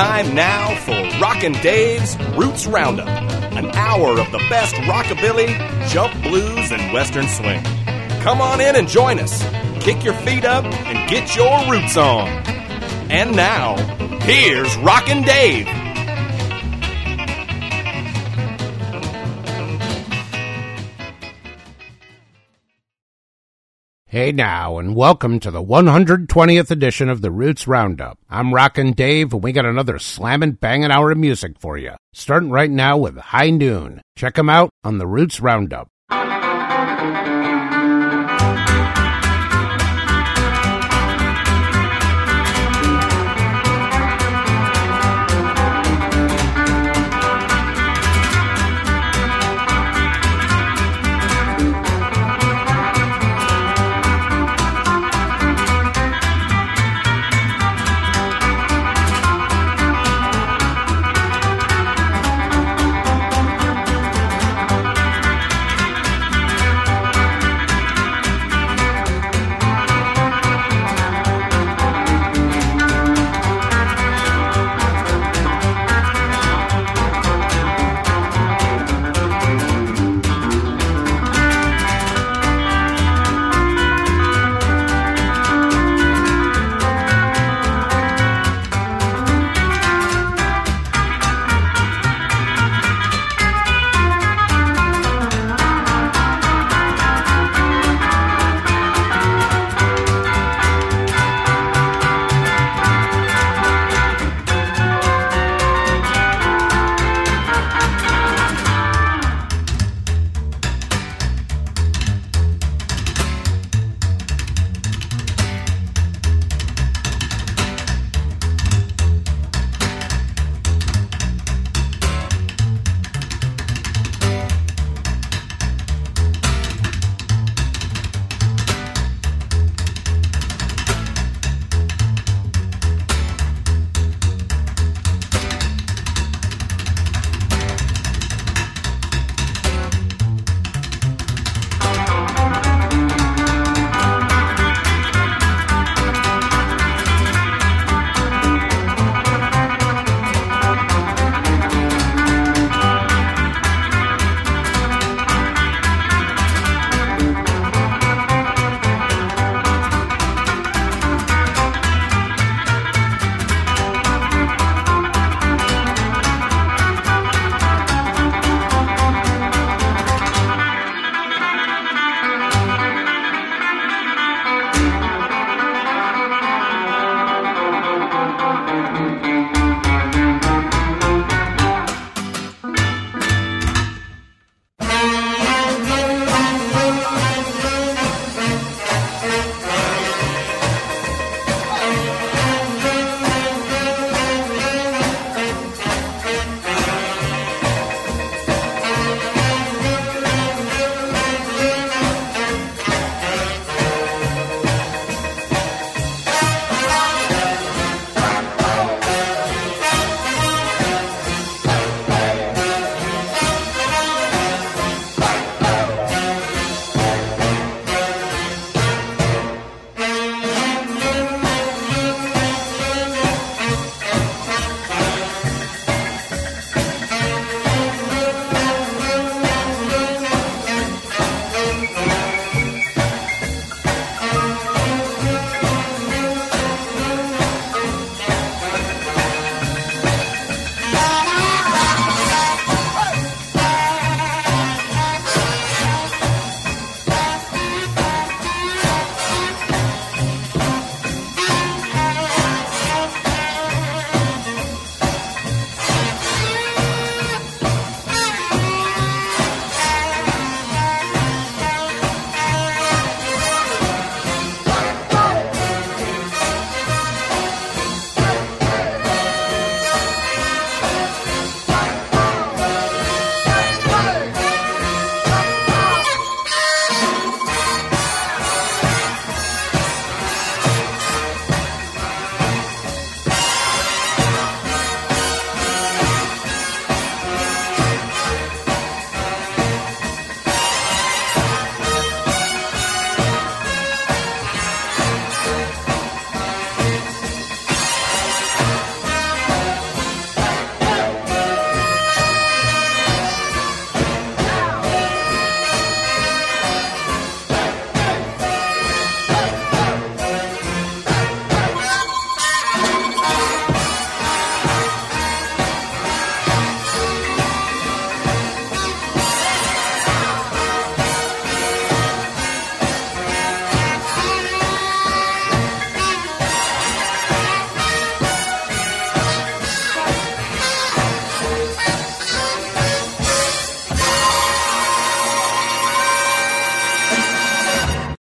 time now for Rockin' Dave's Roots Roundup, an hour of the best rockabilly, jump blues, and western swing. Come on in and join us. Kick your feet up and get your roots on. And now, here's Rockin' Dave. Hey now, and welcome to the 120th edition of the Roots Roundup. I'm Rockin' Dave, and we got another slammin' bangin' hour of music for you. Starting right now with High Noon. Check 'em out on the Roots Roundup.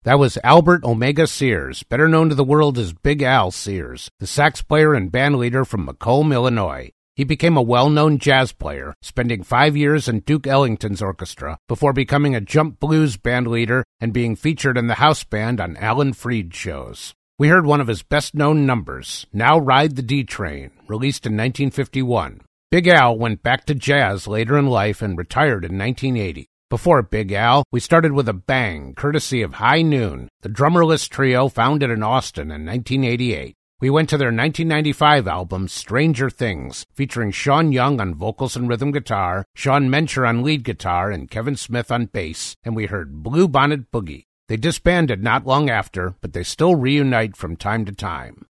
That was Albert Omega Sears, better known to the world as Big Al Sears, the sax player and band leader from Macomb, Illinois. He became a well known jazz player, spending five years in Duke Ellington's orchestra before becoming a jump blues band leader and being featured in the house band on Alan Freed shows. We heard one of his best known numbers, Now Ride the D Train, released in 1951. Big Al went back to jazz later in life and retired in 1980. Before Big Al, we started with a bang, courtesy of High Noon, the drummerless trio founded in Austin in 1988. We went to their 1995 album, Stranger Things, featuring Sean Young on vocals and rhythm guitar, Sean Mencher on lead guitar, and Kevin Smith on bass, and we heard Blue Bonnet Boogie. They disbanded not long after, but they still reunite from time to time.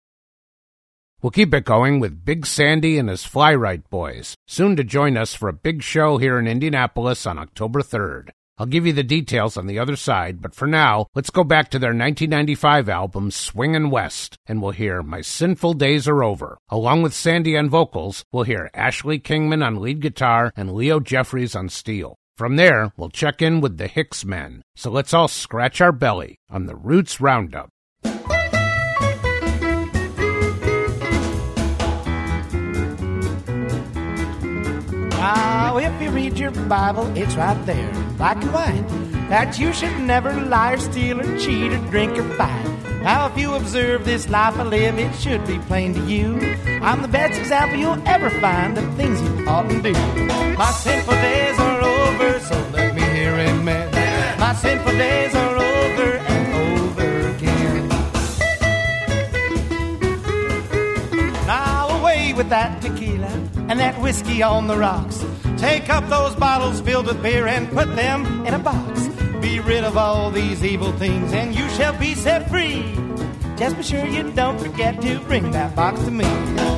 We'll keep it going with Big Sandy and his Fly-Rite Boys, soon to join us for a big show here in Indianapolis on October 3rd. I'll give you the details on the other side, but for now, let's go back to their 1995 album, Swingin' West, and we'll hear My Sinful Days Are Over. Along with Sandy on vocals, we'll hear Ashley Kingman on lead guitar and Leo Jeffriess on steel. From there, we'll check in with the Hicksmen. So let's all scratch our belly on the Roots Roundup. Ah, now, if you read your Bible, it's right there, black and white, that you should never lie or steal or cheat or drink or fight. Now, if you observe this life I live, it should be plain to you. I'm the best example you'll ever find of things you ought to do. My sinful days are over, so let me hear amen. My sinful days are over and over again. Now, away with that and that whiskey on the rocks. Take up those bottles filled with beer and put them in a box. Be rid of all these evil things and you shall be set free. Just be sure you don't forget to bring that box to me.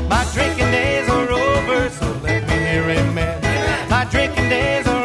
My drinking days are over, so let me hear amen. My drinking days are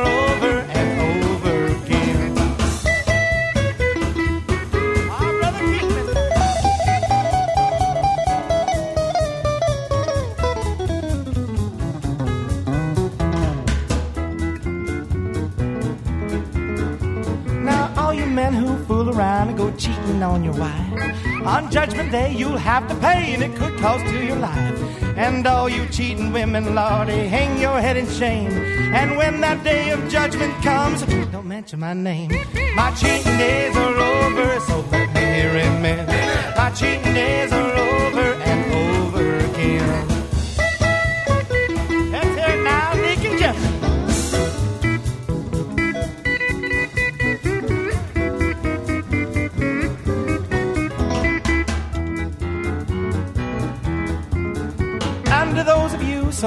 go cheating on your wife, on Judgment Day you'll have to pay, and it could cost you your life. And all you cheating women, Lordy, eh, hang your head in shame. And when that day of judgment comes, don't mention my name. My cheating days are over, so let me amen. My cheating days are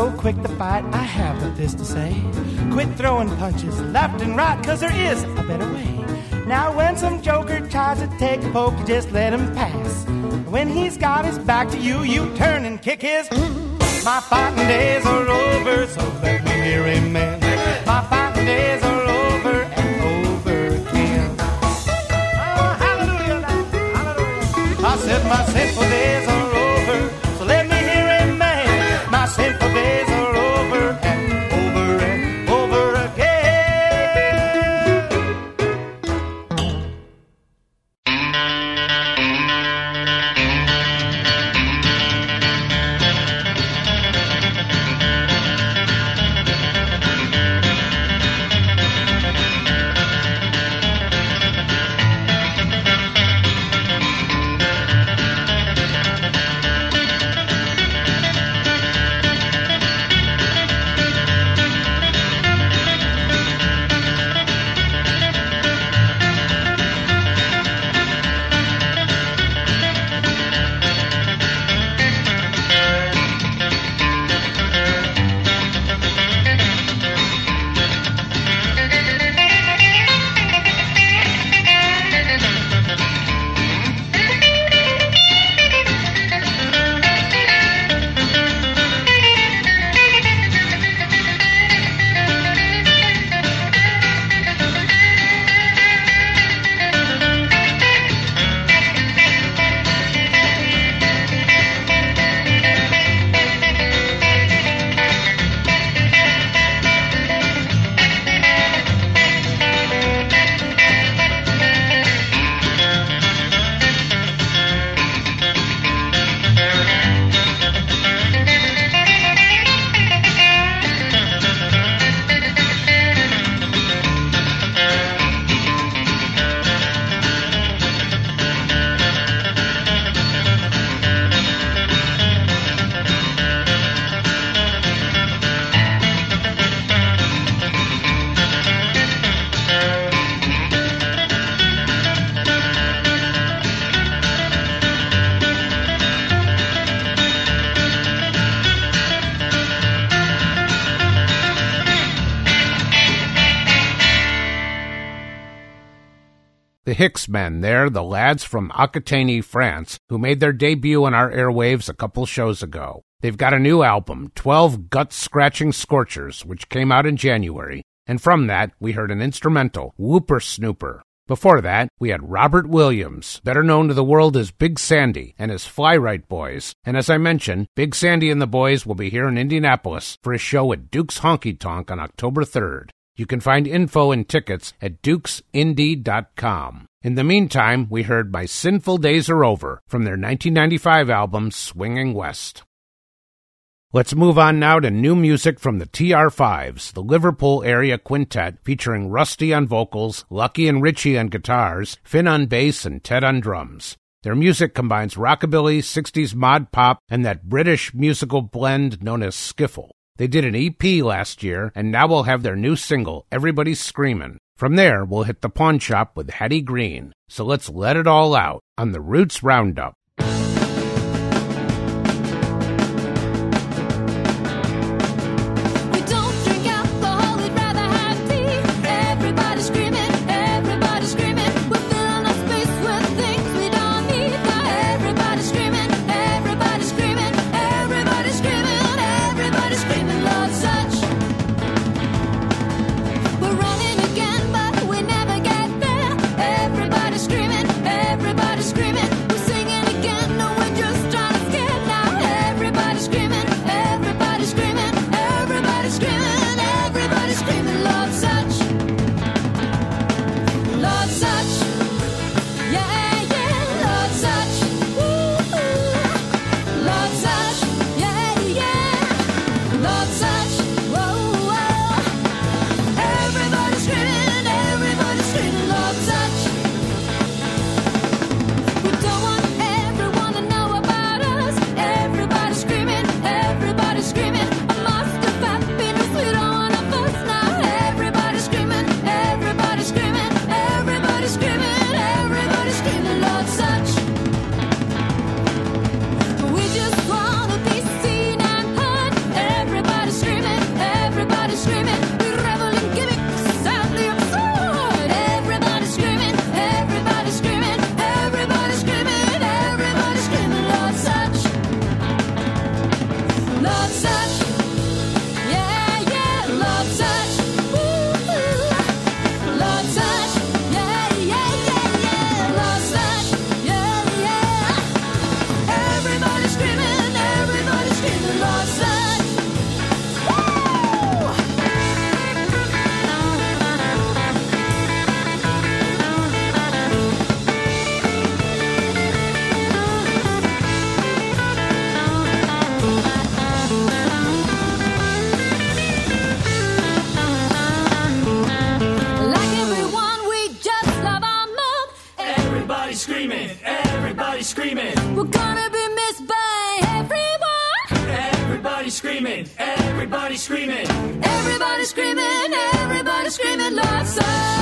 so quick to fight, I have but this to say. Quit throwing punches left and right, cause there is a better way. Now, when some joker tries to take a poke, you just let him pass. When he's got his back to you, you turn and kick his. My fighting days are over, so let me hear amen. My The Hicksmen, they're the lads from Aquitaine, France, who made their debut on our airwaves a couple shows ago. They've got a new album, 12 Gut Scratching Scorchers, which came out in January, and from that we heard an instrumental, Wooper Snooper. Before that, we had Robert Williams, better known to the world as Big Sandy, and his Fly-Rite Boys. And as I mentioned, Big Sandy and the boys will be here in Indianapolis for a show at Duke's Honky Tonk on October 3rd. You can find info and tickets at dukesindy.com. In the meantime, we heard My Sinful Days Are Over from their 1995 album Swinging West. Let's move on now to new music from the TR5s, the Liverpool area quintet featuring Rusty on vocals, Lucky and Richie on guitars, Finn on bass, and Ted on drums. Their music combines rockabilly, 60s mod pop, and that British musical blend known as skiffle. They did an EP last year, and now we'll have their new single, Everybody's Screamin'. From there, we'll hit the pawn shop with Hattie Green. So let's let it all out on the Roots Roundup. We're gonna be missed by everyone. everybody screaming, everybody screaming. Everybody screaming, everybody screaming, love such.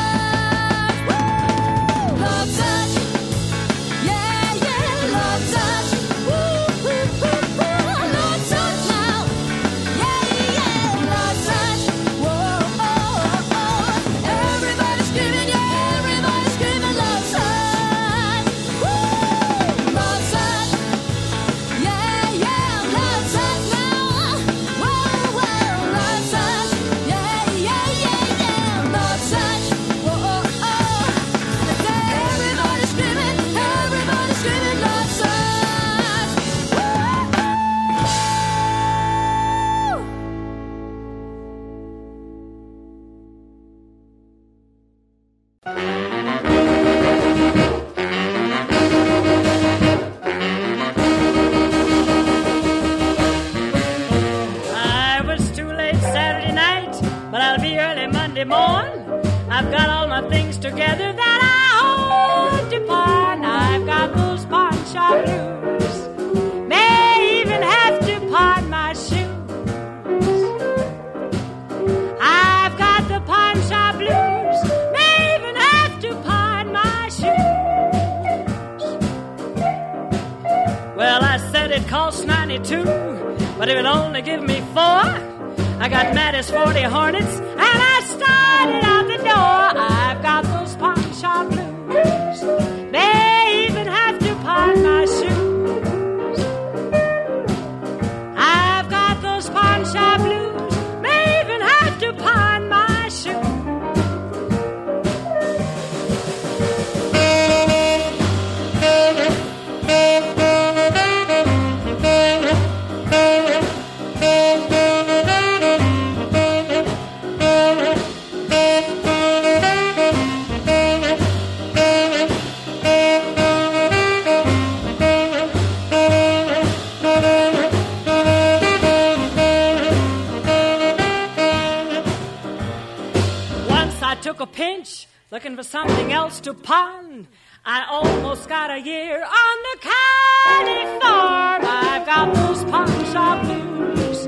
I almost got a year on the county farm. I've got those pawn shop blues.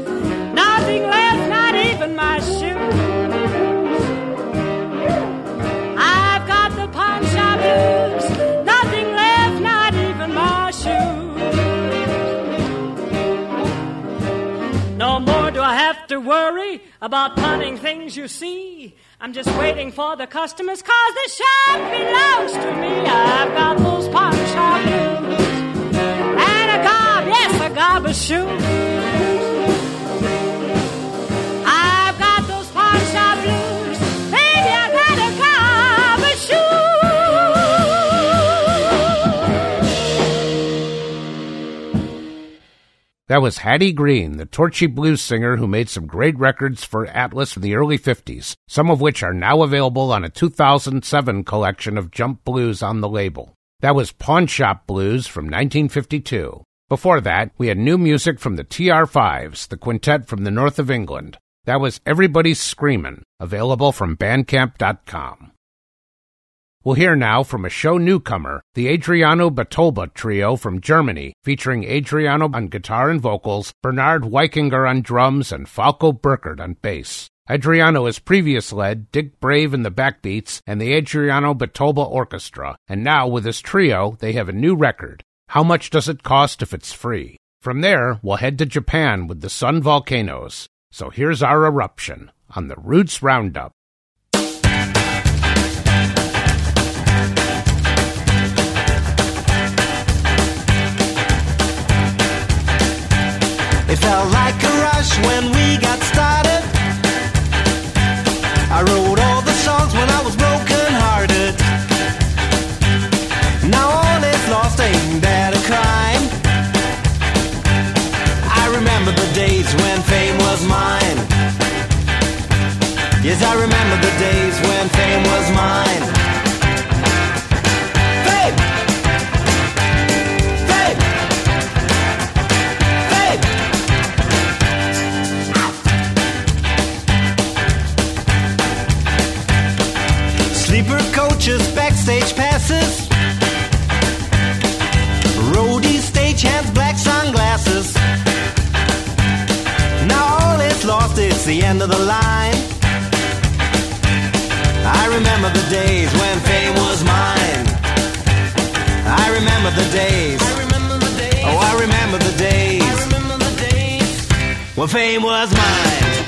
Nothing left, not even my shoes. I've got the pawn shop blues. Nothing left, not even my shoes. No more do I have to worry about punting things you see. I'm just waiting for the customers cause the shop belongs to me. I've got those pawn shop blues. And a gob, yes, a gob of shoes. That was Hattie Green, the Torchy blues singer who made some great records for Atlas in the early 50s, some of which are now available on a 2007 collection of jump blues on the label. That was Pawn Shop Blues from 1952. Before that, we had new music from the TR5s, the quintet from the north of England. That was Everybody's Screamin', available from Bandcamp.com. We'll hear now from a show newcomer, the Adriano BaTolba Trio from Germany, featuring Adriano on guitar and vocals, Bernard Weikinger on drums, and Falco Burkert on bass. Adriano has previously led Dick Brave and the Backbeats and the Adriano BaTolba Orchestra, and now with this trio, they have a new record. How much does it cost if it's free? From there, we'll head to Japan with the Sun Volcanoes. So here's our eruption on the Roots Roundup. It felt like a rush when we got started. I wrote all the songs when I was broken hearted. Now all is lost, ain't that a crime? I remember the days when fame was mine. Yes, I remember the days Stagehands, black sunglasses. Now all is lost, it's the end of the line. I remember the days when fame was mine. I remember the days. Oh, I remember the days. When fame was mine.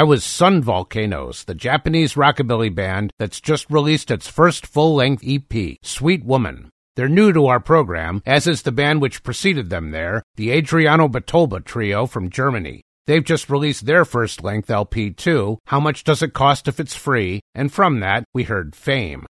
That was Sun Volcanoes, the Japanese rockabilly band that's just released its first full length EP, Sweet Woman. They're new to our program, as is the band which preceded them there, the Adriano BaTolba Trio from Germany. They've just released their first length LP too, How Much Does It Cost If It's Free? And from that, we heard Fame.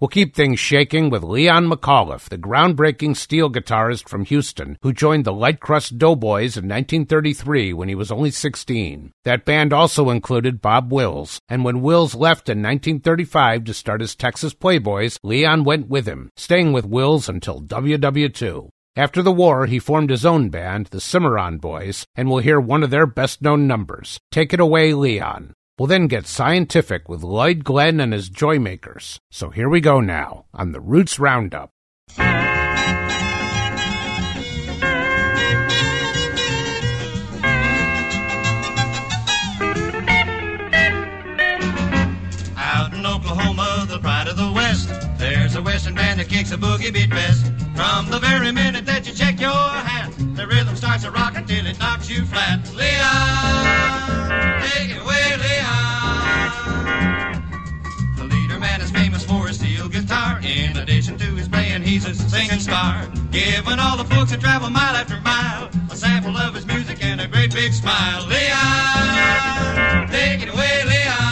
We'll keep things shaking with Leon McAuliffe, the groundbreaking steel guitarist from Houston, who joined the Light Crust Doughboys in 1933 when he was only 16. That band also included Bob Wills, and when Wills left in 1935 to start his Texas Playboys, Leon went with him, staying with Wills until WW2. After the war, he formed his own band, the Cimarron Boys, and we'll hear one of their best known numbers. Take it away, Leon. We'll then get scientific with Lloyd Glenn and his Joymakers. So here we go now on the Roots Roundup. Out in Oklahoma, the pride of the West, there's a Western band that kicks a boogie beat best. From the very minute that you check your hat, the rhythm starts to rock until it knocks you flat. Leon, take it away, guitar. In addition to his playing, he's a singing star. Giving all the folks that travel mile after mile a sample of his music and a great big smile. Leon, take it away, Leon.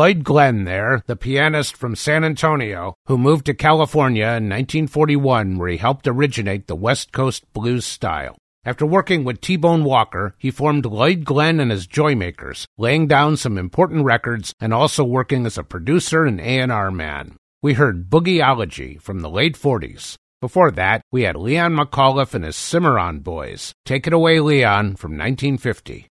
Lloyd Glenn there, the pianist from San Antonio, who moved to California in 1941 where he helped originate the West Coast blues style. After working with T-Bone Walker, he formed Lloyd Glenn and his Joymakers, laying down some important records and also working as a producer and A&R man. We heard Boogieology from the late 40s. Before that, we had Leon McAuliffe and his Cimarron Boys. Take it away, Leon, from 1950.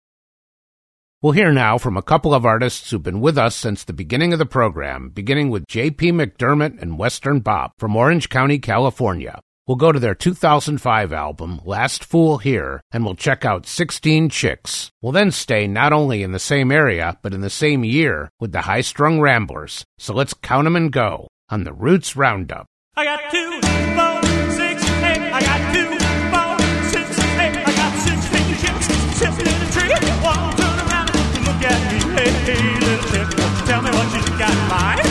We'll hear now from a couple of artists who've been with us since the beginning of the program, beginning with J.P. McDermott and Western Bop from Orange County, California. We'll go to their 2005 album, Last Fool Here, and we'll check out 16 Chicks. We'll then stay not only in the same area, but in the same year with the Hi-Strung Ramblers. So let's count 'em and go on the Roots Roundup. I got two, Hey, little chick, tell me what you got in mind.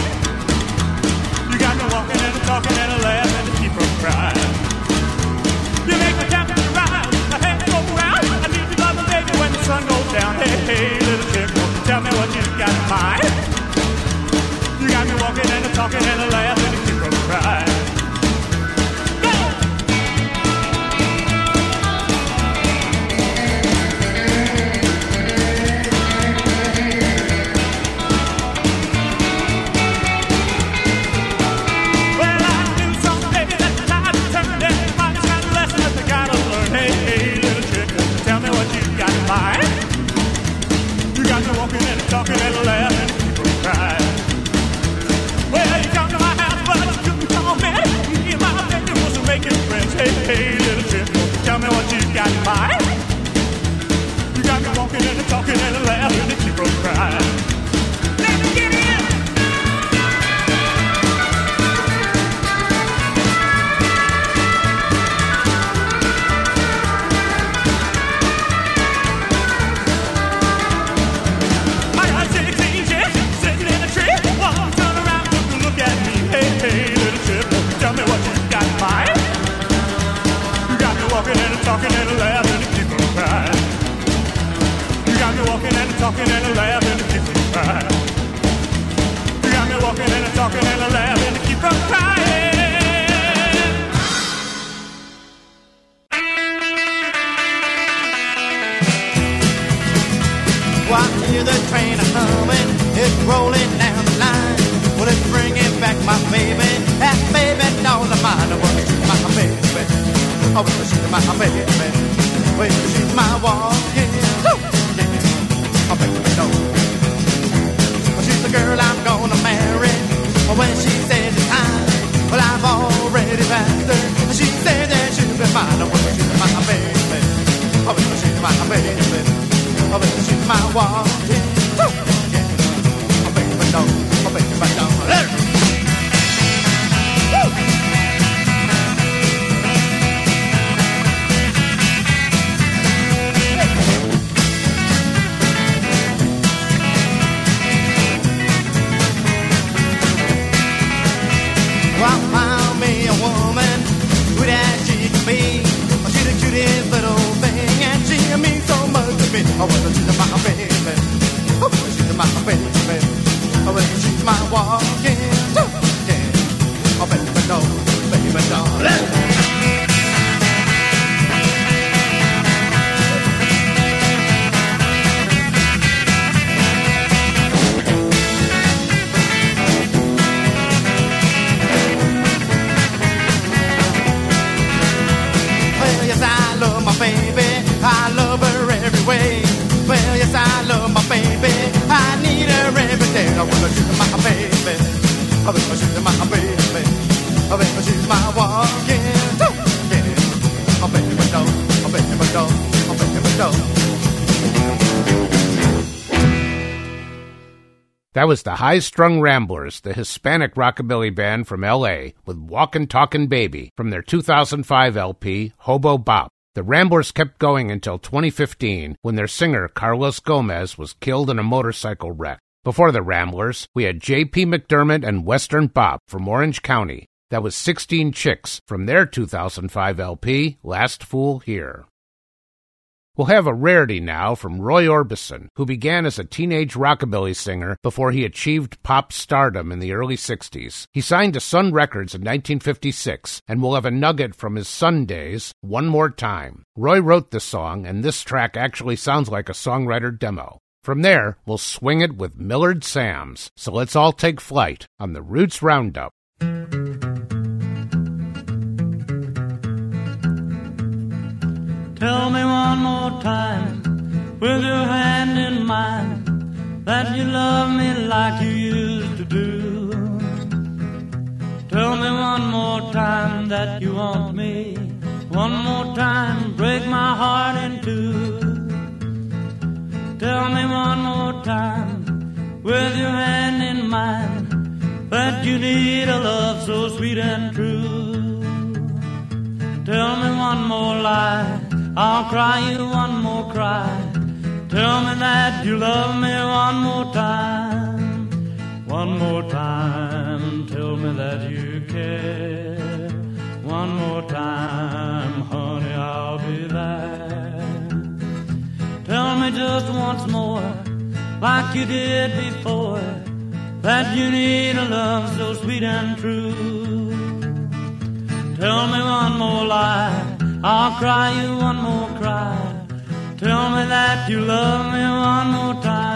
You got me walking and talking and laughing to keep from crying. You make my temperature rise, my head go round. I need your love, baby, when the sun goes down. Hey, hey, little chick, tell me what you got in mind. You got me walking and talking and laughing talking and laughing, people crying. Well, you come to my house, but you couldn't call me. Me and my baby wasn't making friends. Hey, hey, little chick, tell me what you got in mind. You got me walking and talking and laughing, and people crying. Talking and laughing keep from crying. You got me walking and talking and laughing keep from crying. You got me walking and talking and laughing to keep from crying. Well, I hear the train humming, it's rolling down the line. Well, it's bringing back my baby, that baby all of mine. Oh, well, she's my baby, well, she's my walking. Woo! Yeah. Oh, baby, no. Well, she's the girl I'm gonna marry. When she says it's time, well, I've already asked her. She said that she'll be mine. Oh, well, she's my baby, oh, well, she's my baby. Oh, baby, she's my walking. Yeah. Oh, baby, no. Oh, baby, no. Let her. Well, she's my baby. Well, she's my baby. Well, she's my walking. That was the Hi-Strung Ramblers, the Hispanic rockabilly band from LA, with Walkin' Talkin' Baby from their 2005 LP, Hobo Bop. The Ramblers kept going until 2015 when their singer, Carlos Gomez, was killed in a motorcycle wreck. Before the Ramblers, we had J.P. McDermott and Western Bop from Orange County. That was 16 Chicks from their 2005 LP, Last Fool Here. We'll have a rarity now from Roy Orbison, who began as a teenage rockabilly singer before he achieved pop stardom in the early 60s. He signed to Sun Records in 1956, and we'll have a nugget from his Sun days, One More Time. Roy wrote this song, and this track actually sounds like a songwriter demo. From there, we'll swing it with Millard Sams. So let's all take flight on the Roots Roundup. Tell me more time, with your hand in mine, that you love me like you used to do. Tell me one more time that you want me. One more time, break my heart in two. Tell me one more time, with your hand in mine, that you need a love so sweet and true. Tell me one more lie, I'll cry you one more cry. Tell me that you love me one more time, one more time. Tell me that you care. One more time, honey, I'll be there. Tell me just once more, like you did before, that you need a love so sweet and true. Tell me one more lie, I'll cry you one more cry. Tell me that you love me one more time.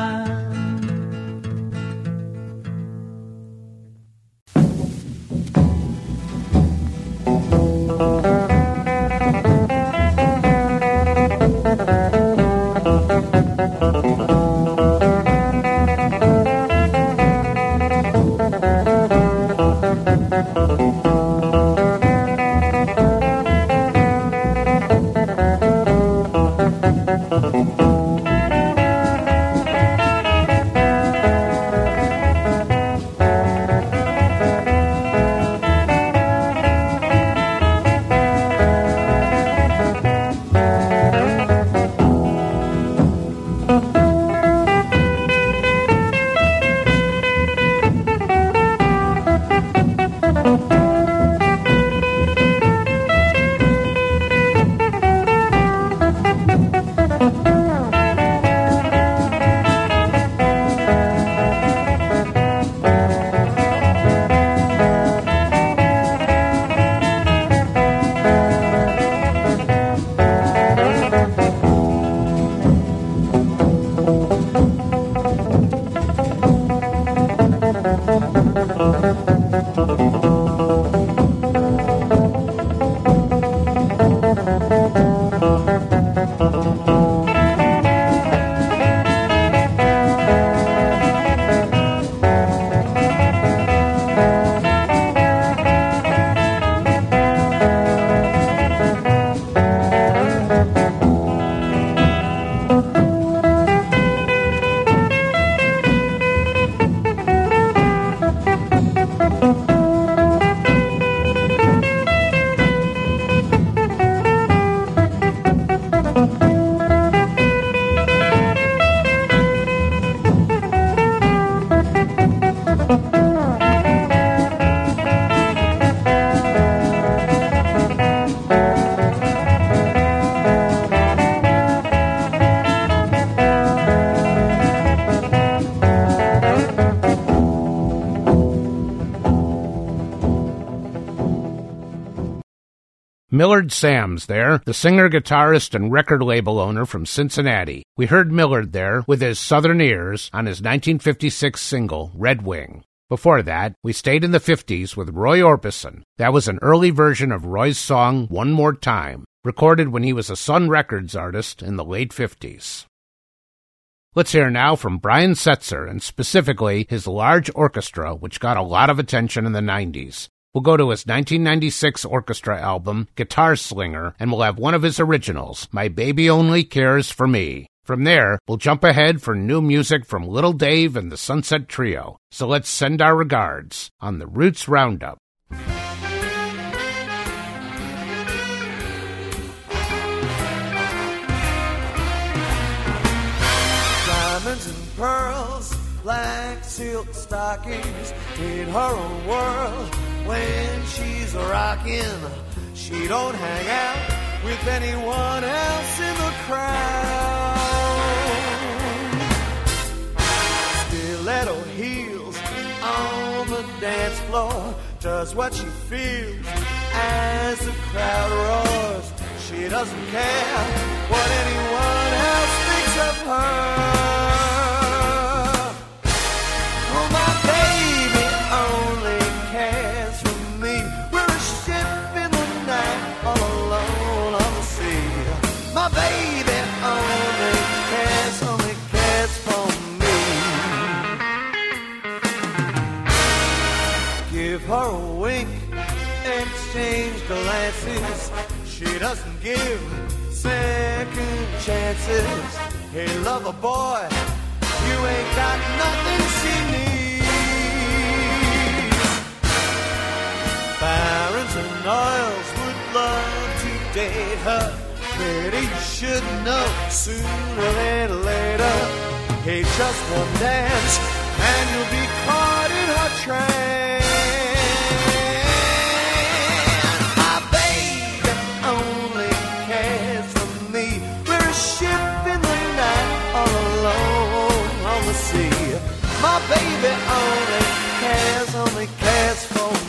Millard Sams there, the singer, guitarist, and record label owner from Cincinnati. We heard Millard there with his Southerners on his 1956 single, Red Wing. Before that, we stayed in the 50s with Roy Orbison. That was an early version of Roy's song One More Time, recorded when he was a Sun Records artist in the late 50s. Let's hear now from Brian Setzer and specifically his large orchestra, which got a lot of attention in the 90s. We'll go to his 1996 orchestra album, Guitar Slinger, and we'll have one of his originals, My Baby Only Cares for Me. From there, we'll jump ahead for new music from Little Dave and the Sunset Trio. So let's send our regards on the Roots Roundup. Diamonds and pearls, black silk stockings, in her own world. When she's rocking, she don't hang out with anyone else in the crowd. Stiletto heels on the dance floor does what she feels as the crowd roars. She doesn't care what anyone else thinks of her. Doesn't give second chances. Hey, lover boy, you ain't got nothing she needs. Barons and Niles would love to date her. But you should know sooner than later. Hey, just one dance and you'll be caught in her trance. My baby only cares, only cares for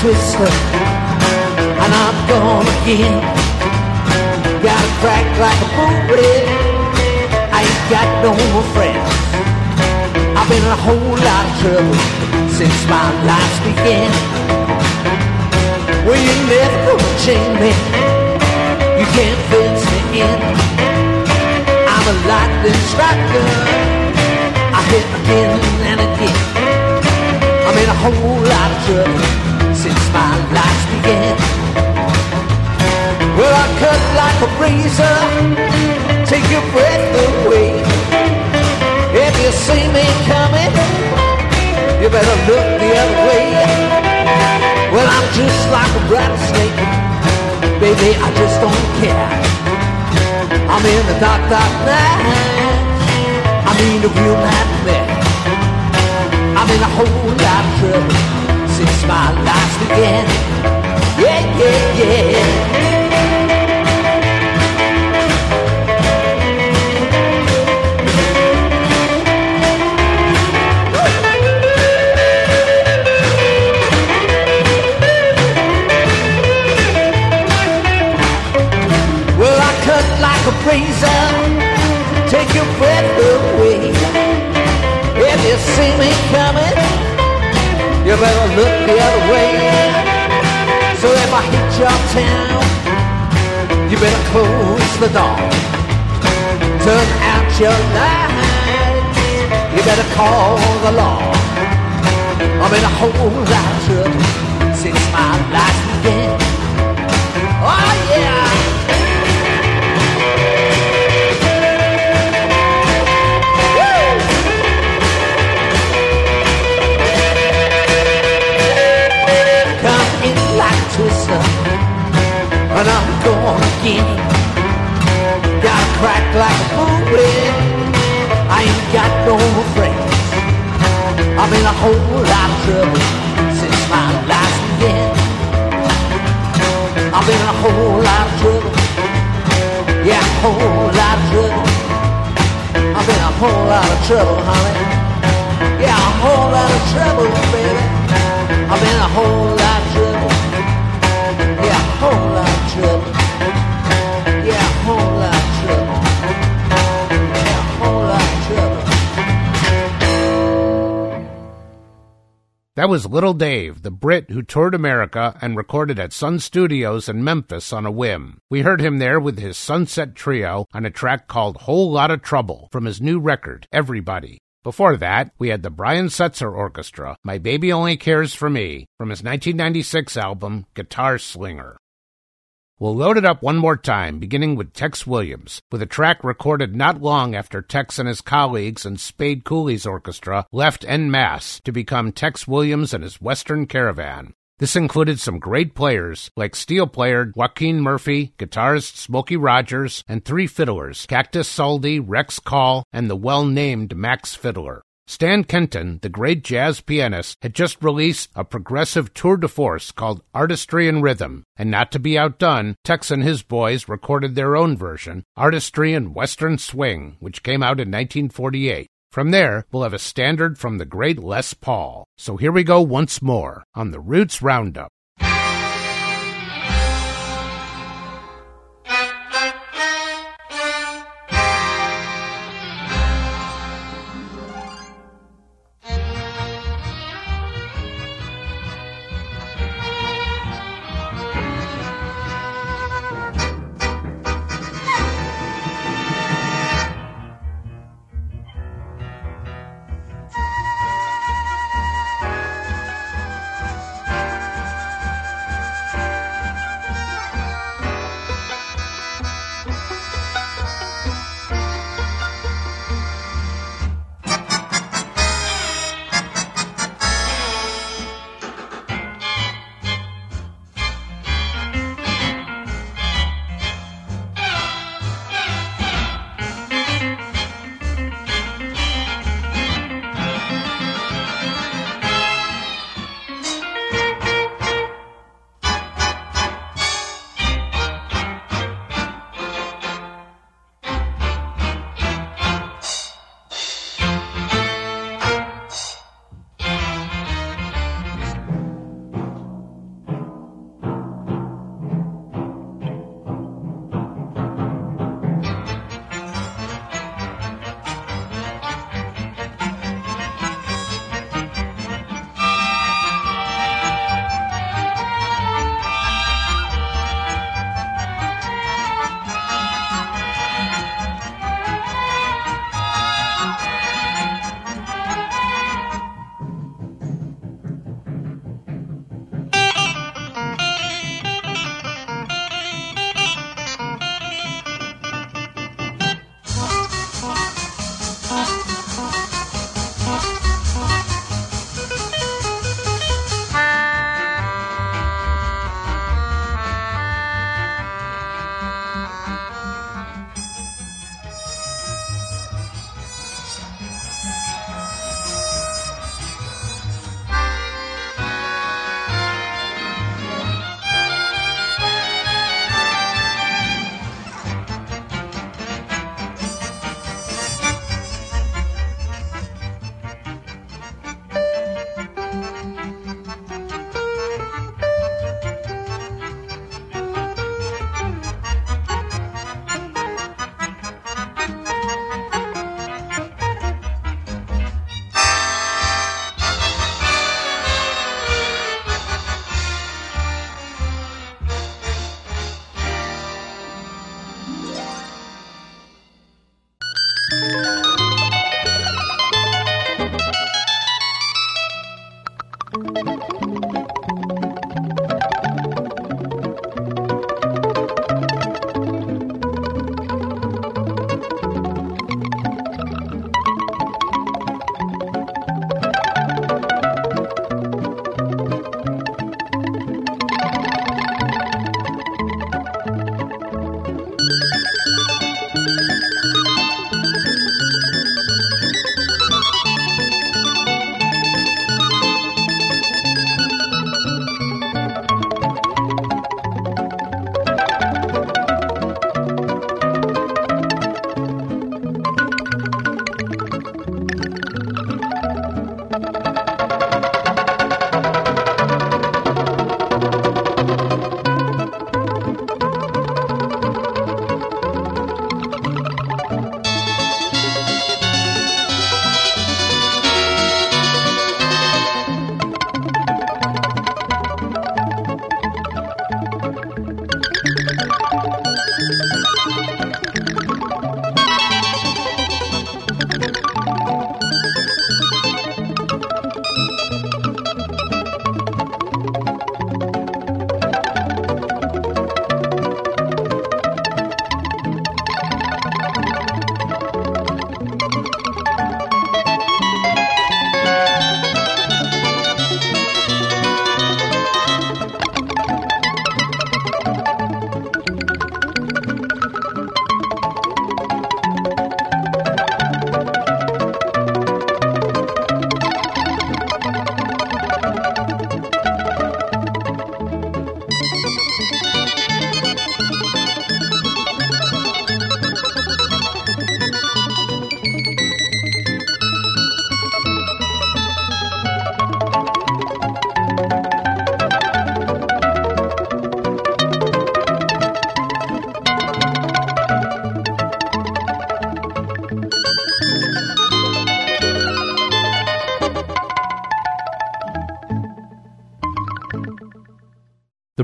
twister, and I'm gone again. Got a crack like a bullet, I ain't got no more friends. I've been in a whole lot of trouble since my life began. Well, you never gonna chain me, you can't fence me in. I'm a lightning striker, I hit again and again. I'm in a whole lot of trouble my life began. Well, I cut like a razor, take your breath away. If you see me coming, you better look the other way. Well, I'm just like a rattlesnake, baby, I just don't care. I'm in the dark, dark night. I mean, a real nightmare. I'm in a whole lot of trouble it's my last weekend. Yeah, yeah, yeah. Well, I cut like a razor, take your breath away. If you see me coming you better look the other way. So if I hit your town, you better close the door. Turn out your lights, you better call the law. I'm in a whole lot of trouble since my life again. Got a crack like a bullet. I ain't got no friends. I'm in a whole lot of trouble since my life began. I'm in a whole lot of trouble. Yeah, a whole lot of trouble. I'm in a whole lot of trouble, honey. Yeah, a whole lot of trouble, baby. I'm in a whole lot of trouble. Yeah, a whole lot of trouble. That was Little Dave, the Brit who toured America and recorded at Sun Studios in Memphis on a whim. We heard him there with his Sunset Trio on a track called Whole Lot of Trouble from his new record, Everybody. Before that, we had the Brian Setzer Orchestra, My Baby Only Cares for Me, from his 1996 album, Guitar Slinger. We'll load it up one more time, beginning with Tex Williams, with a track recorded not long after Tex and his colleagues in Spade Cooley's orchestra left en masse to become Tex Williams and his Western Caravan. This included some great players like steel player Joaquin Murphey, guitarist Smokey Rogers, and three fiddlers Cactus Soldi, Rex Call, and the well named Max Fiddler. Stan Kenton, the great jazz pianist, had just released a progressive tour de force called Artistry in Rhythm, and not to be outdone, Tex and his boys recorded their own version, Artistry In Western Swing, which came out in 1948. From there, we'll have a standard from the great Les Paul. So here we go once more on the Roots Roundup.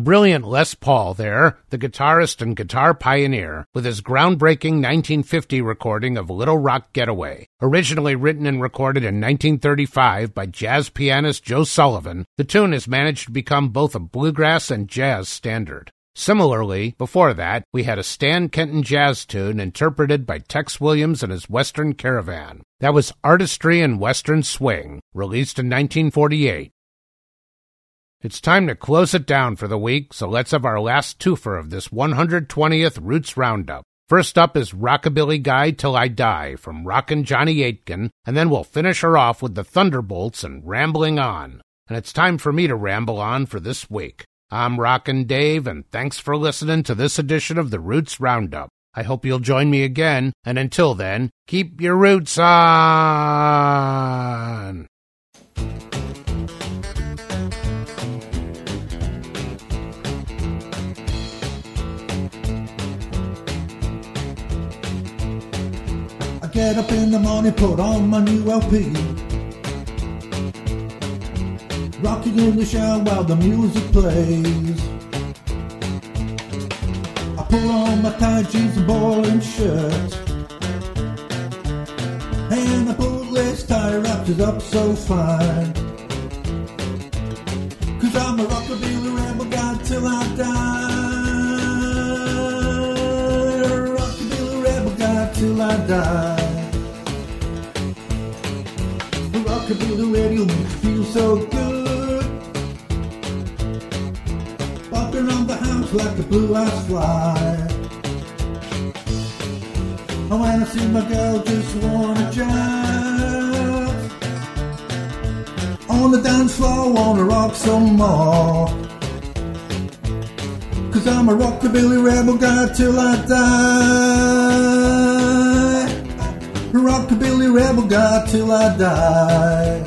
Brilliant Les Paul there, the guitarist and guitar pioneer, with his groundbreaking 1950 recording of Little Rock Getaway. Originally written and recorded in 1935 by jazz pianist Joe Sullivan, the tune has managed to become both a bluegrass and jazz standard. Similarly, before that, we had a Stan Kenton jazz tune interpreted by Tex Williams and his Western Caravan. That was Artistry In Western Swing, released in 1948. It's time to close it down for the week, so let's have our last twofer of this 120th Roots Roundup. First up is Rockabilly Guy Till I Die from Rockin' Johnny Aitken, and then we'll finish her off with the Thunderbolts and Rambling On. And it's time for me to ramble on for this week. I'm Rockin' Dave, and thanks for listening to this edition of the Roots Roundup. I hope you'll join me again, and until then, keep your roots on! Get up in the morning, put on my new LP. Rocking in the shower while the music plays. I put on my tight jeans and boiling shirt. And I put lace tie wrapped up so fine. Cause I'm a rockabilly rebel guy till I die. Rockabilly rebel guy till I die. The rockabilly radio makes me feel so good. Walking around the house like a blue-eyed fly. And when I see my girl, just wanna jive. On the dance floor, wanna rock some more. Cause I'm a rockabilly rebel guy till I die. Rockabilly rebel guy till I die.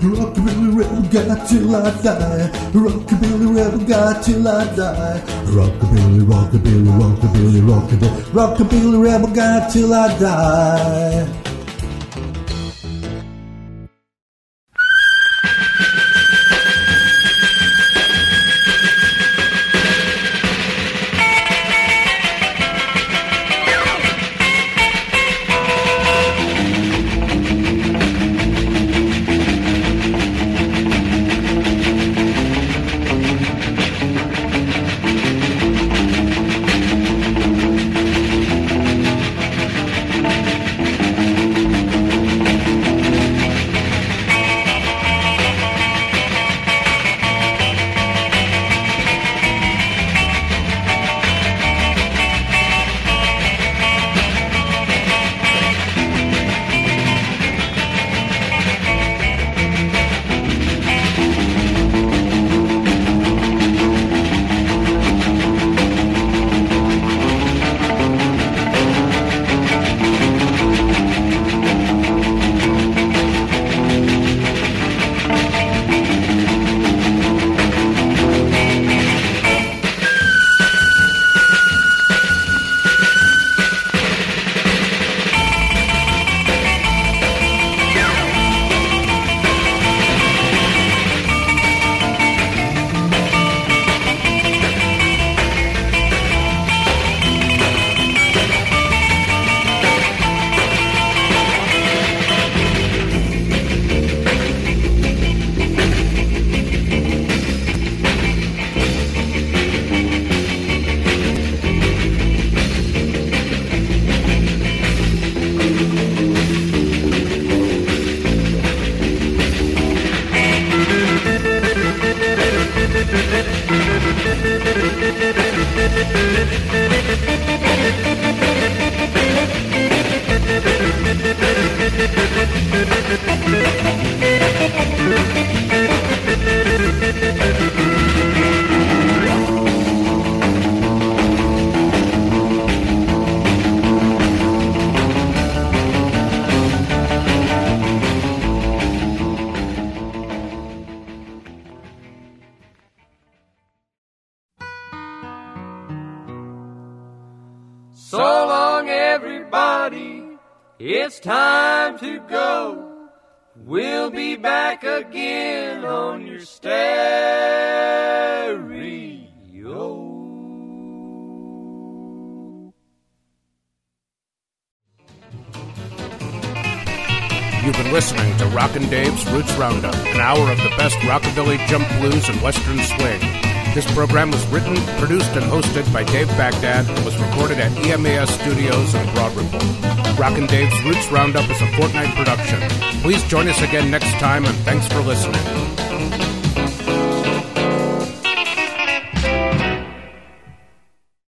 Rockabilly rebel guy till I die. Rockabilly rebel guy till I die. Rockabilly, rockabilly, rockabilly, rockabilly, rockabilly rebel guy till I die. Again next time, and thanks for listening.